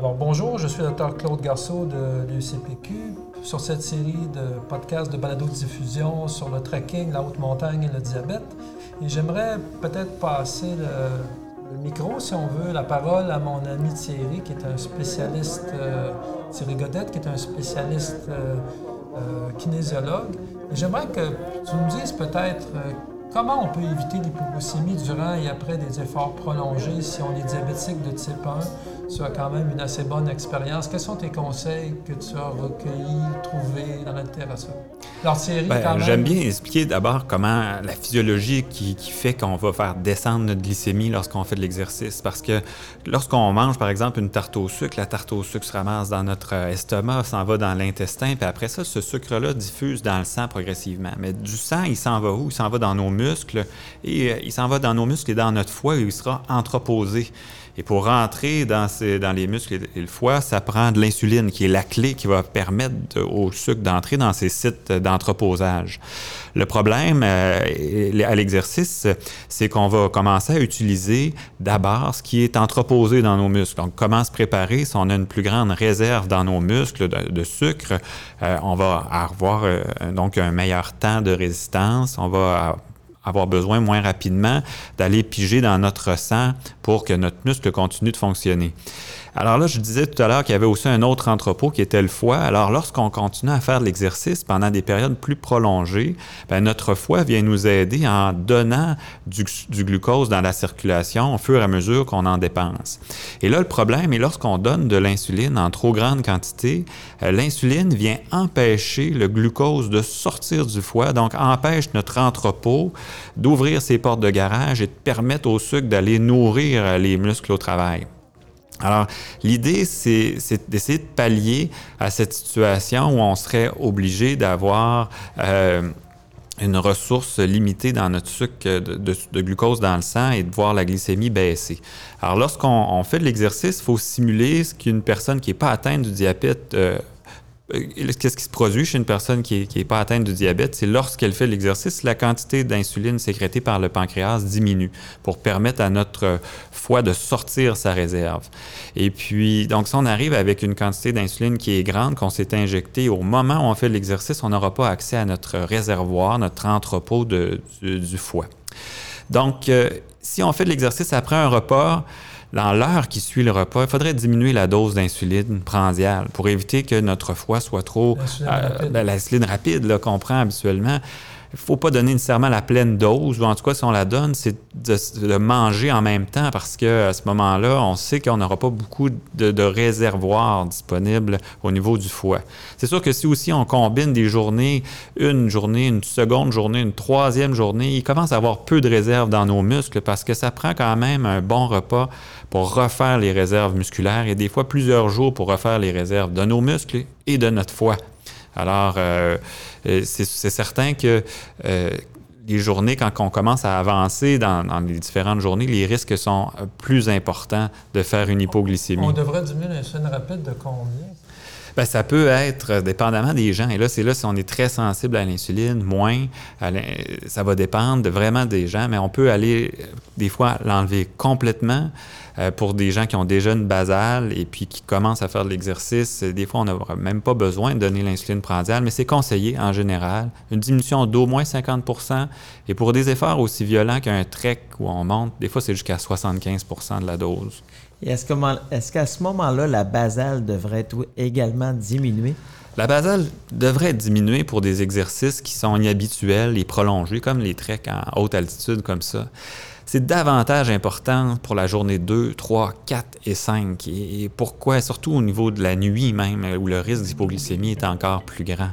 Alors bonjour, je suis le Dr Claude Garceau de l'UCPQ. Sur cette série de podcasts de balado-diffusion sur le trekking, la haute montagne et le diabète. Et j'aimerais peut-être passer le, micro, si on veut, la parole à mon ami Thierry, qui est un spécialiste, euh, Thierry Godette, qui est un spécialiste euh, euh, kinésiologue. Et j'aimerais que tu nous dises peut-être comment on peut éviter l'hypoglycémie durant et après des efforts prolongés si on est diabétique de type 1 tu as quand même une assez bonne expérience. Quels sont tes conseils que tu as recueillis, trouvés dans la littérature? Ben, J'aime bien expliquer d'abord comment la physiologie qui, fait qu'on va faire descendre notre glycémie lorsqu'on fait de l'exercice. Parce que lorsqu'on mange, par exemple, une tarte au sucre, la tarte au sucre se ramasse dans notre estomac, s'en va dans l'intestin, puis après ça, ce sucre-là diffuse dans le sang progressivement. Mais du sang, il s'en va où? Il s'en va dans nos muscles, et euh, il s'en va dans nos muscles et dans notre foie, où il sera entreposé. Et pour rentrer dans, dans les muscles et le foie, ça prend de l'insuline, qui est la clé qui va permettre au sucre d'entrer dans ces sites d'entreposage. Le problème euh, à l'exercice, c'est qu'on va commencer à utiliser d'abord ce qui est entreposé dans nos muscles. Donc, comment se préparer si on a une plus grande réserve dans nos muscles de, sucre, euh, on va avoir euh, donc un meilleur temps de résistance, on va avoir besoin moins rapidement d'aller piger dans notre sang pour que notre muscle continue de fonctionner. Alors là, je disais tout à l'heure qu'il y avait aussi un autre entrepôt qui était le foie. Alors lorsqu'on continue à faire de l'exercice pendant des périodes plus prolongées, bien, notre foie vient nous aider en donnant du, glucose dans la circulation au fur et à mesure qu'on en dépense. Et là, le problème est lorsqu'on donne de l'insuline en trop grande quantité, euh, l'insuline vient empêcher le glucose de sortir du foie, donc empêche notre entrepôt d'ouvrir ses portes de garage et de permettre au sucre d'aller nourrir les muscles au travail. Alors, l'idée, c'est d'essayer de pallier à cette situation où on serait obligé d'avoir euh, une ressource limitée dans notre sucre de, glucose dans le sang et de voir la glycémie baisser. Alors, lorsqu'on fait de l'exercice, il faut simuler ce qu'une personne qui n'est pas atteinte du diabète euh, euh, qu'est-ce qui se produit chez une personne qui n'est pas atteinte du diabète, c'est lorsqu'elle fait l'exercice, la quantité d'insuline sécrétée par le pancréas diminue pour permettre à notre foie de sortir sa réserve. Et puis, donc, si on arrive avec une quantité d'insuline qui est grande, qu'on s'est injecté au moment où on fait l'exercice, on n'aura pas accès à notre réservoir, notre entrepôt du, foie. Donc, euh, si on fait l'exercice après un repas, dans l'heure qui suit le repas, il faudrait diminuer la dose d'insuline prandiale pour éviter que notre foie soit trop... L'insuline rapide, euh, ben, qu'on prend habituellement il ne faut pas donner nécessairement la pleine dose, ou en tout cas, si on la donne, c'est de, manger en même temps parce qu'à ce moment-là, on sait qu'on n'aura pas beaucoup de, réservoirs disponibles au niveau du foie. C'est sûr que si aussi on combine des journées, une journée, une seconde journée, une troisième journée, il commence à avoir peu de réserves dans nos muscles parce que ça prend quand même un bon repas pour refaire les réserves musculaires et des fois plusieurs jours pour refaire les réserves de nos muscles et de notre foie. Alors, euh, euh, c'est certain que euh, les journées, quand on commence à avancer dans, les différentes journées, les risques sont plus importants de faire une hypoglycémie. On devrait diminuer l'insuline rapide de combien? Bien, ça peut être dépendamment des gens. Et là, c'est là si on est très sensible à l'insuline, moins. ça va dépendre vraiment des gens, mais on peut aller des fois l'enlever complètement. Euh, pour des gens qui ont déjà une basale et puis qui commencent à faire de l'exercice, des fois, on n'a même pas besoin de donner l'insuline prandiale, mais c'est conseillé en général. Une diminution d'au moins 50 Et pour des efforts aussi violents qu'un trek où on monte, des fois, c'est jusqu'à 75 de la dose. Est-ce qu'à ce moment-là, la basale devrait également diminuer? La basale devrait diminuer pour des exercices qui sont inhabituels et prolongés, comme les treks en haute altitude comme ça c'est davantage important pour la journée 2, 3, 4 et 5. Et, pourquoi? Surtout au niveau de la nuit même, où le risque d'hypoglycémie est encore plus grand.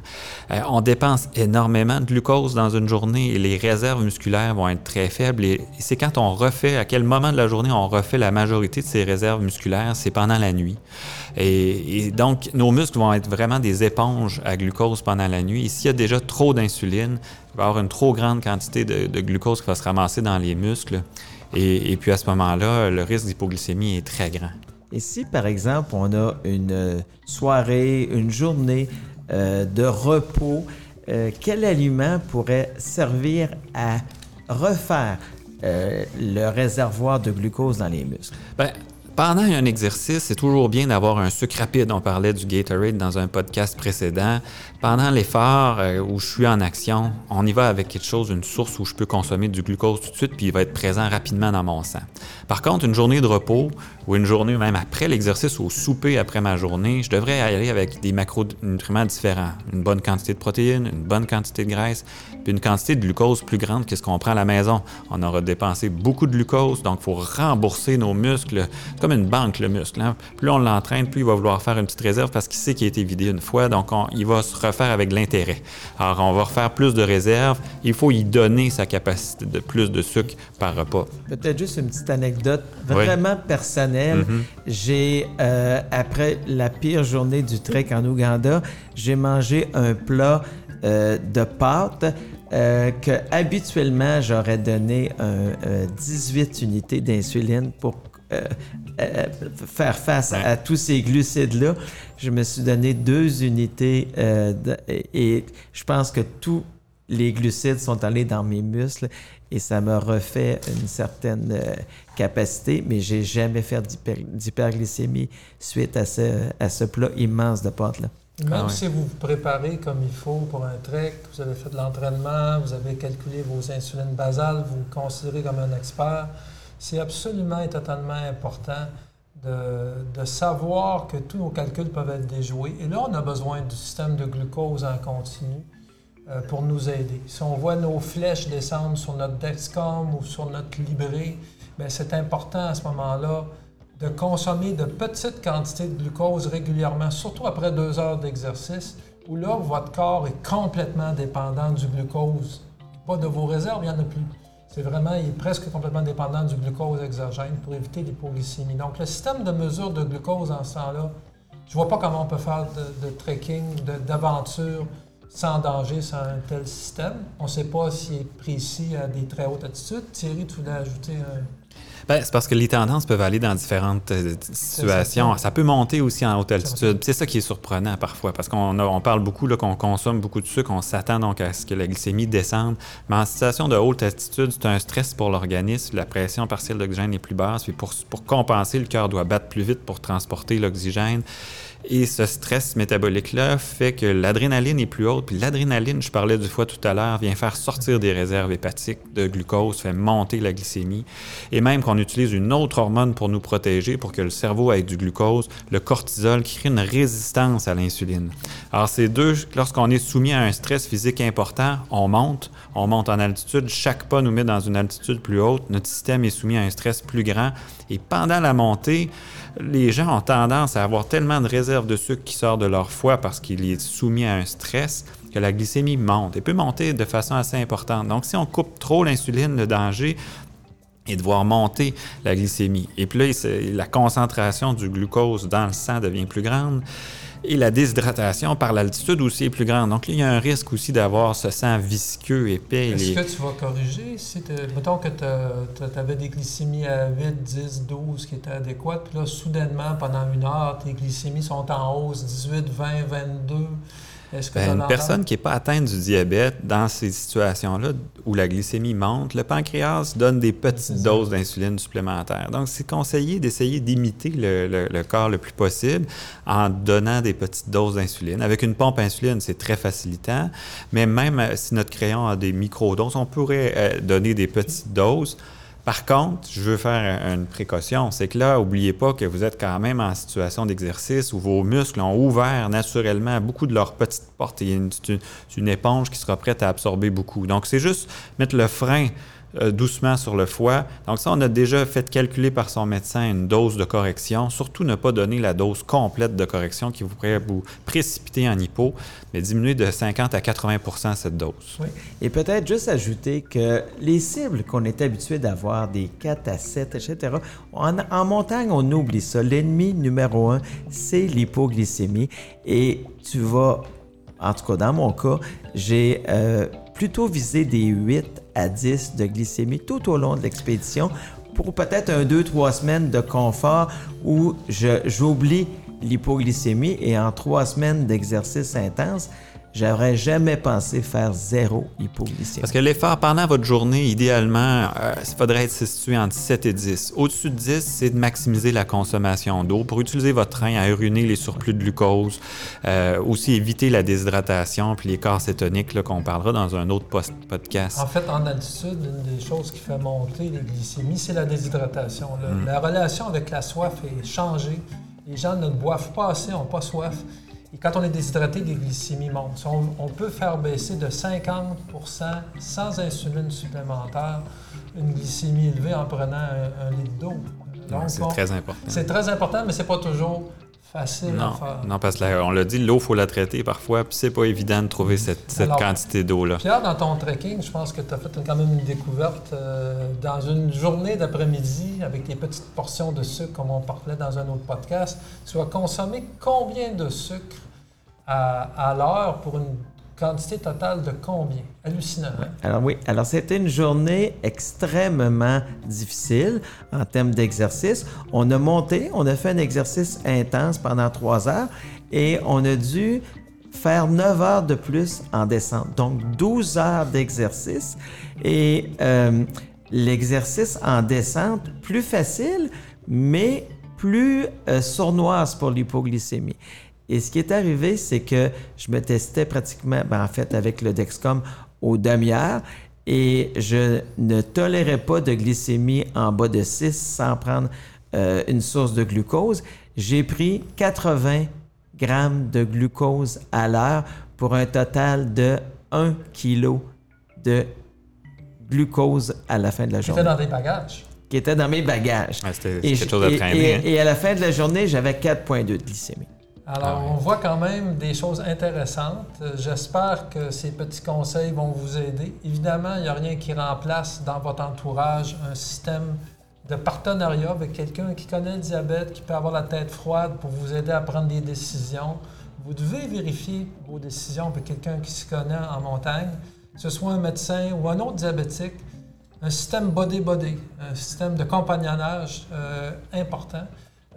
Euh, on dépense énormément de glucose dans une journée et les réserves musculaires vont être très faibles. Et, c'est quand on refait, à quel moment de la journée on refait la majorité de ces réserves musculaires, c'est pendant la nuit. Et, donc, nos muscles vont être vraiment des éponges à glucose pendant la nuit. Et s'il y a déjà trop d'insuline, va y avoir une trop grande quantité de, glucose qui va se ramasser dans les muscles. Et, puis à ce moment-là, le risque d'hypoglycémie est très grand. Et si, par exemple, on a une soirée, une journée euh, de repos, euh, quel aliment pourrait servir à refaire euh, le réservoir de glucose dans les muscles? Bien, pendant un exercice, c'est toujours bien d'avoir un sucre rapide. On parlait du Gatorade dans un podcast précédent. Pendant l'effort euh, où je suis en action, on y va avec quelque chose, une source où je peux consommer du glucose tout de suite, puis il va être présent rapidement dans mon sang. Par contre, une journée de repos ou une journée même après l'exercice ou souper après ma journée, je devrais aller avec des macronutriments différents. Une bonne quantité de protéines, une bonne quantité de graisse, puis une quantité de glucose plus grande que ce qu'on prend à la maison. On aura dépensé beaucoup de glucose, donc il faut rembourser nos muscles comme une banque, le muscle. Hein. Plus on l'entraîne, plus il va vouloir faire une petite réserve parce qu'il sait qu'il a été vidé une fois, donc il va se refaire avec l'intérêt. Alors, on va refaire plus de réserves. Il faut y donner sa capacité de plus de sucre par repas. Peut-être juste une petite anecdote vraiment personnelle. Mm-hmm. J'ai, euh, après la pire journée du trek en Ouganda, j'ai mangé un plat euh, de pâtes euh, que habituellement j'aurais donné un, 18 unités d'insuline pour euh, euh, faire face à tous ces glucides-là. Je me suis donné deux unités euh, et je pense que tous les glucides sont allés dans mes muscles et ça me refait une certaine capacité, mais j'ai jamais fait d'hyperglycémie suite à ce, à ce plat immense de pâtes-là. Même ah si vous vous préparez comme il faut pour un trek, vous avez fait de l'entraînement, vous avez calculé vos insulines basales, vous vous considérez comme un expert, c'est absolument et totalement important de, savoir que tous nos calculs peuvent être déjoués. Et là, on a besoin du système de glucose en continu euh, pour nous aider. Si on voit nos flèches descendre sur notre Dexcom ou sur notre Libré, ben, c'est important à ce moment-là de consommer de petites quantités de glucose régulièrement, surtout après deux heures d'exercice, où là, votre corps est complètement dépendant du glucose. Pas de vos réserves, il n'y en a plus. C'est vraiment, il est presque complètement dépendant du glucose exogène pour éviter l'hypoglycémie. Donc, le système de mesure de glucose en ce temps-là, je ne vois pas comment on peut faire de, trekking, d'aventure sans danger sans un tel système. On ne sait pas s'il est précis à des très hautes altitudes. Thierry, tu voulais ajouter un... Ben, c'est parce que les tendances peuvent aller dans différentes euh, situations. Ça peut monter aussi en haute altitude. C'est ça qui est surprenant parfois, parce qu'on on parle beaucoup qu'on consomme beaucoup de sucre, on s'attend donc à ce que la glycémie descende. Mais en situation de haute altitude, c'est un stress pour l'organisme. La pression partielle d'oxygène est plus basse. Puis pour, pour compenser, le cœur doit battre plus vite pour transporter l'oxygène. Et ce stress métabolique-là fait que l'adrénaline est plus haute. Puis l'adrénaline, je parlais du foie tout à l'heure, vient faire sortir des réserves hépatiques de glucose, fait monter la glycémie. Et même qu'on utilise une autre hormone pour nous protéger, pour que le cerveau ait du glucose, le cortisol, qui crée une résistance à l'insuline. Alors ces deux, lorsqu'on est soumis à un stress physique important, on monte, on monte en altitude, chaque pas nous met dans une altitude plus haute, notre système est soumis à un stress plus grand. Et pendant la montée, les gens ont tendance à avoir tellement de réserves de sucre qui sort de leur foie parce qu'il est soumis à un stress que la glycémie monte et peut monter de façon assez importante. Donc, si on coupe trop l'insuline, le danger est de voir monter la glycémie. Et puis là, la concentration du glucose dans le sang devient plus grande. Et la déshydratation par l'altitude aussi est plus grande. Donc, il y a un risque aussi d'avoir ce sang visqueux, épais. Est-ce que tu vas corriger? Si mettons que tu avais des glycémies à 8, 10, 12 qui étaient adéquates, puis là, soudainement, pendant une heure, tes glycémies sont en hausse, 18, 20, 22. Ben, une personne qui n'est pas atteinte du diabète, dans ces situations-là où la glycémie monte, le pancréas donne des petites doses d'insuline supplémentaires. Donc, c'est conseillé d'essayer d'imiter le, corps le plus possible en donnant des petites doses d'insuline. Avec une pompe insuline, c'est très facilitant, mais même euh, si notre crayon a des micro-doses, on pourrait euh, donner des petites doses par contre, je veux faire une précaution, c'est que là, n'oubliez pas que vous êtes quand même en situation d'exercice où vos muscles ont ouvert naturellement beaucoup de leurs petites portes. A une, une éponge qui sera prête à absorber beaucoup. Donc, c'est juste mettre le frein euh, doucement sur le foie. Donc ça, on a déjà fait calculer par son médecin une dose de correction. Surtout ne pas donner la dose complète de correction qui vous pourrait vous précipiter en hypo, mais diminuer de 50 à 80% cette dose. Oui. Et peut-être juste ajouter que les cibles qu'on est habitué d'avoir, des 4 à 7, etc., en, montagne, on oublie ça. L'ennemi numéro un, c'est l'hypoglycémie. Et tu vas, en tout cas dans mon cas, j'ai... Euh, plutôt viser des 8 à 10 de glycémie tout au long de l'expédition pour peut-être un 2-3 semaines de confort où j'oublie l'hypoglycémie et en 3 semaines d'exercice intense, j'aurais jamais pensé faire zéro hypoglycémie. Parce que l'effort pendant votre journée, idéalement, euh, il faudrait être situé entre 7 et 10. Au-dessus de 10, c'est de maximiser la consommation d'eau pour utiliser votre train à uriner les surplus de glucose, euh, aussi éviter la déshydratation puis les corps cétoniques qu'on parlera dans un autre podcast. En fait, en altitude, une des choses qui fait monter les glycémies, c'est la déshydratation. Mm. La relation avec la soif est changée. Les gens ne boivent pas assez, n'ont pas soif. Et quand on est déshydraté, les glycémies montent. On, peut faire baisser de 50% sans insuline supplémentaire une glycémie élevée en prenant un, litre d'eau. C'est très important. C'est très important, mais c'est pas toujours facile non, à faire. Non, parce qu'on l'a dit, l'eau, il faut la traiter parfois, puis c'est pas évident de trouver cette, quantité d'eau-là. Pierre, dans ton trekking, je pense que tu as fait quand même une découverte euh, dans une journée d'après-midi avec des petites portions de sucre, comme on parlait dans un autre podcast. Tu vas consommer combien de sucre à, à l'heure pour une Quantité totale de combien? Hallucinant. Hein? Alors oui, alors c'était une journée extrêmement difficile en termes d'exercice. On a monté, on a fait un exercice intense pendant trois heures et on a dû faire 9 heures de plus en descente. Donc 12 heures d'exercice et euh, l'exercice en descente plus facile, mais plus euh, sournoise pour l'hypoglycémie. Et ce qui est arrivé, c'est que je me testais pratiquement, ben, en fait, avec le Dexcom aux demi-heures et je ne tolérais pas de glycémie en bas de 6 sans prendre euh, une source de glucose. J'ai pris 80 grammes de glucose à l'heure pour un total de 1 kg de glucose à la fin de la journée. Qui était dans tes bagages. Qui était dans mes bagages. C'était quelque chose de traîner. Et, et, à la fin de la journée, j'avais 4,2 de glycémie. Alors, ah on voit quand même des choses intéressantes. J'espère que ces petits conseils vont vous aider. Évidemment, il n'y a rien qui remplace dans votre entourage un système de partenariat avec quelqu'un qui connaît le diabète, qui peut avoir la tête froide pour vous aider à prendre des décisions. Vous devez vérifier vos décisions avec quelqu'un qui se connaît en montagne, que ce soit un médecin ou un autre diabétique. Un système body-body, un système de compagnonnage euh, important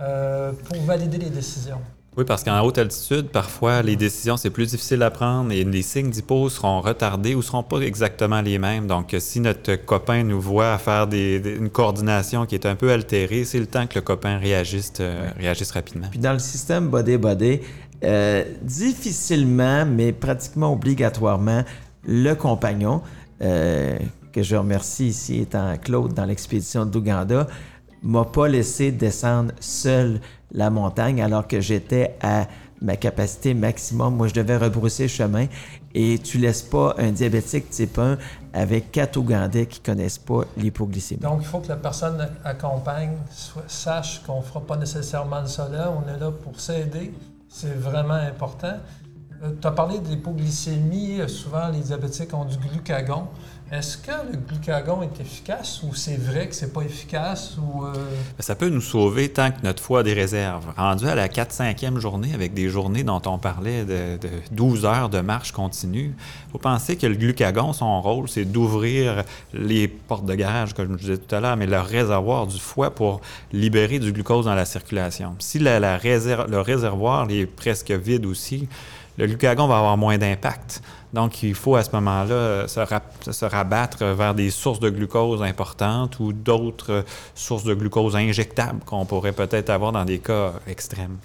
euh, pour valider les décisions. Oui, parce qu'en haute altitude, parfois, les décisions, c'est plus difficile à prendre et les signes d'hypo seront retardés ou seront pas exactement les mêmes. Donc, si notre copain nous voit faire une coordination qui est un peu altérée, c'est le temps que le copain réagisse, euh, réagisse rapidement. Puis dans le système body-body, euh, difficilement, mais pratiquement obligatoirement, le compagnon, euh, que je remercie ici étant Claude dans l'expédition d'Ouganda, m'a pas laissé descendre seul la montagne alors que j'étais à ma capacité maximum. Moi, je devais rebrousser chemin et tu laisses pas un diabétique type 1 avec quatre Ougandais qui connaissent pas l'hypoglycémie. Donc, il faut que la personne accompagne, sache qu'on fera pas nécessairement le solaire. On est là pour s'aider. C'est vraiment important. Euh, tu as parlé de l'hypoglycémie. Souvent, les diabétiques ont du glucagon. Est-ce que le glucagon est efficace ou c'est vrai que c'est pas efficace? Ou euh? ben, Ça peut nous sauver tant que notre foie a des réserves. Rendu à la 4-5e journée, avec des journées dont on parlait de, 12 heures de marche continue, faut penser que le glucagon, son rôle, c'est d'ouvrir les portes de garage, comme je disais tout à l'heure, mais le réservoir du foie pour libérer du glucose dans la circulation. Si le réservoir est presque vide aussi, le glucagon va avoir moins d'impact. Donc, il faut à ce moment-là se, rabattre vers des sources de glucose importantes ou d'autres sources de glucose injectables qu'on pourrait peut-être avoir dans des cas extrêmes.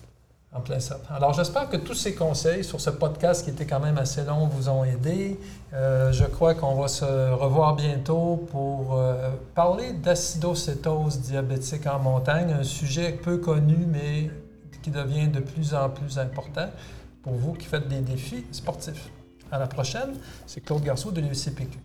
En plein ça. Alors, j'espère que tous ces conseils sur ce podcast qui était quand même assez long vous ont aidé. Euh, je crois qu'on va se revoir bientôt pour euh, parler d'acidocétose diabétique en montagne, un sujet peu connu mais qui devient de plus en plus important pour vous qui faites des défis sportifs. À la prochaine, c'est Claude Garceau de l'UCPQ.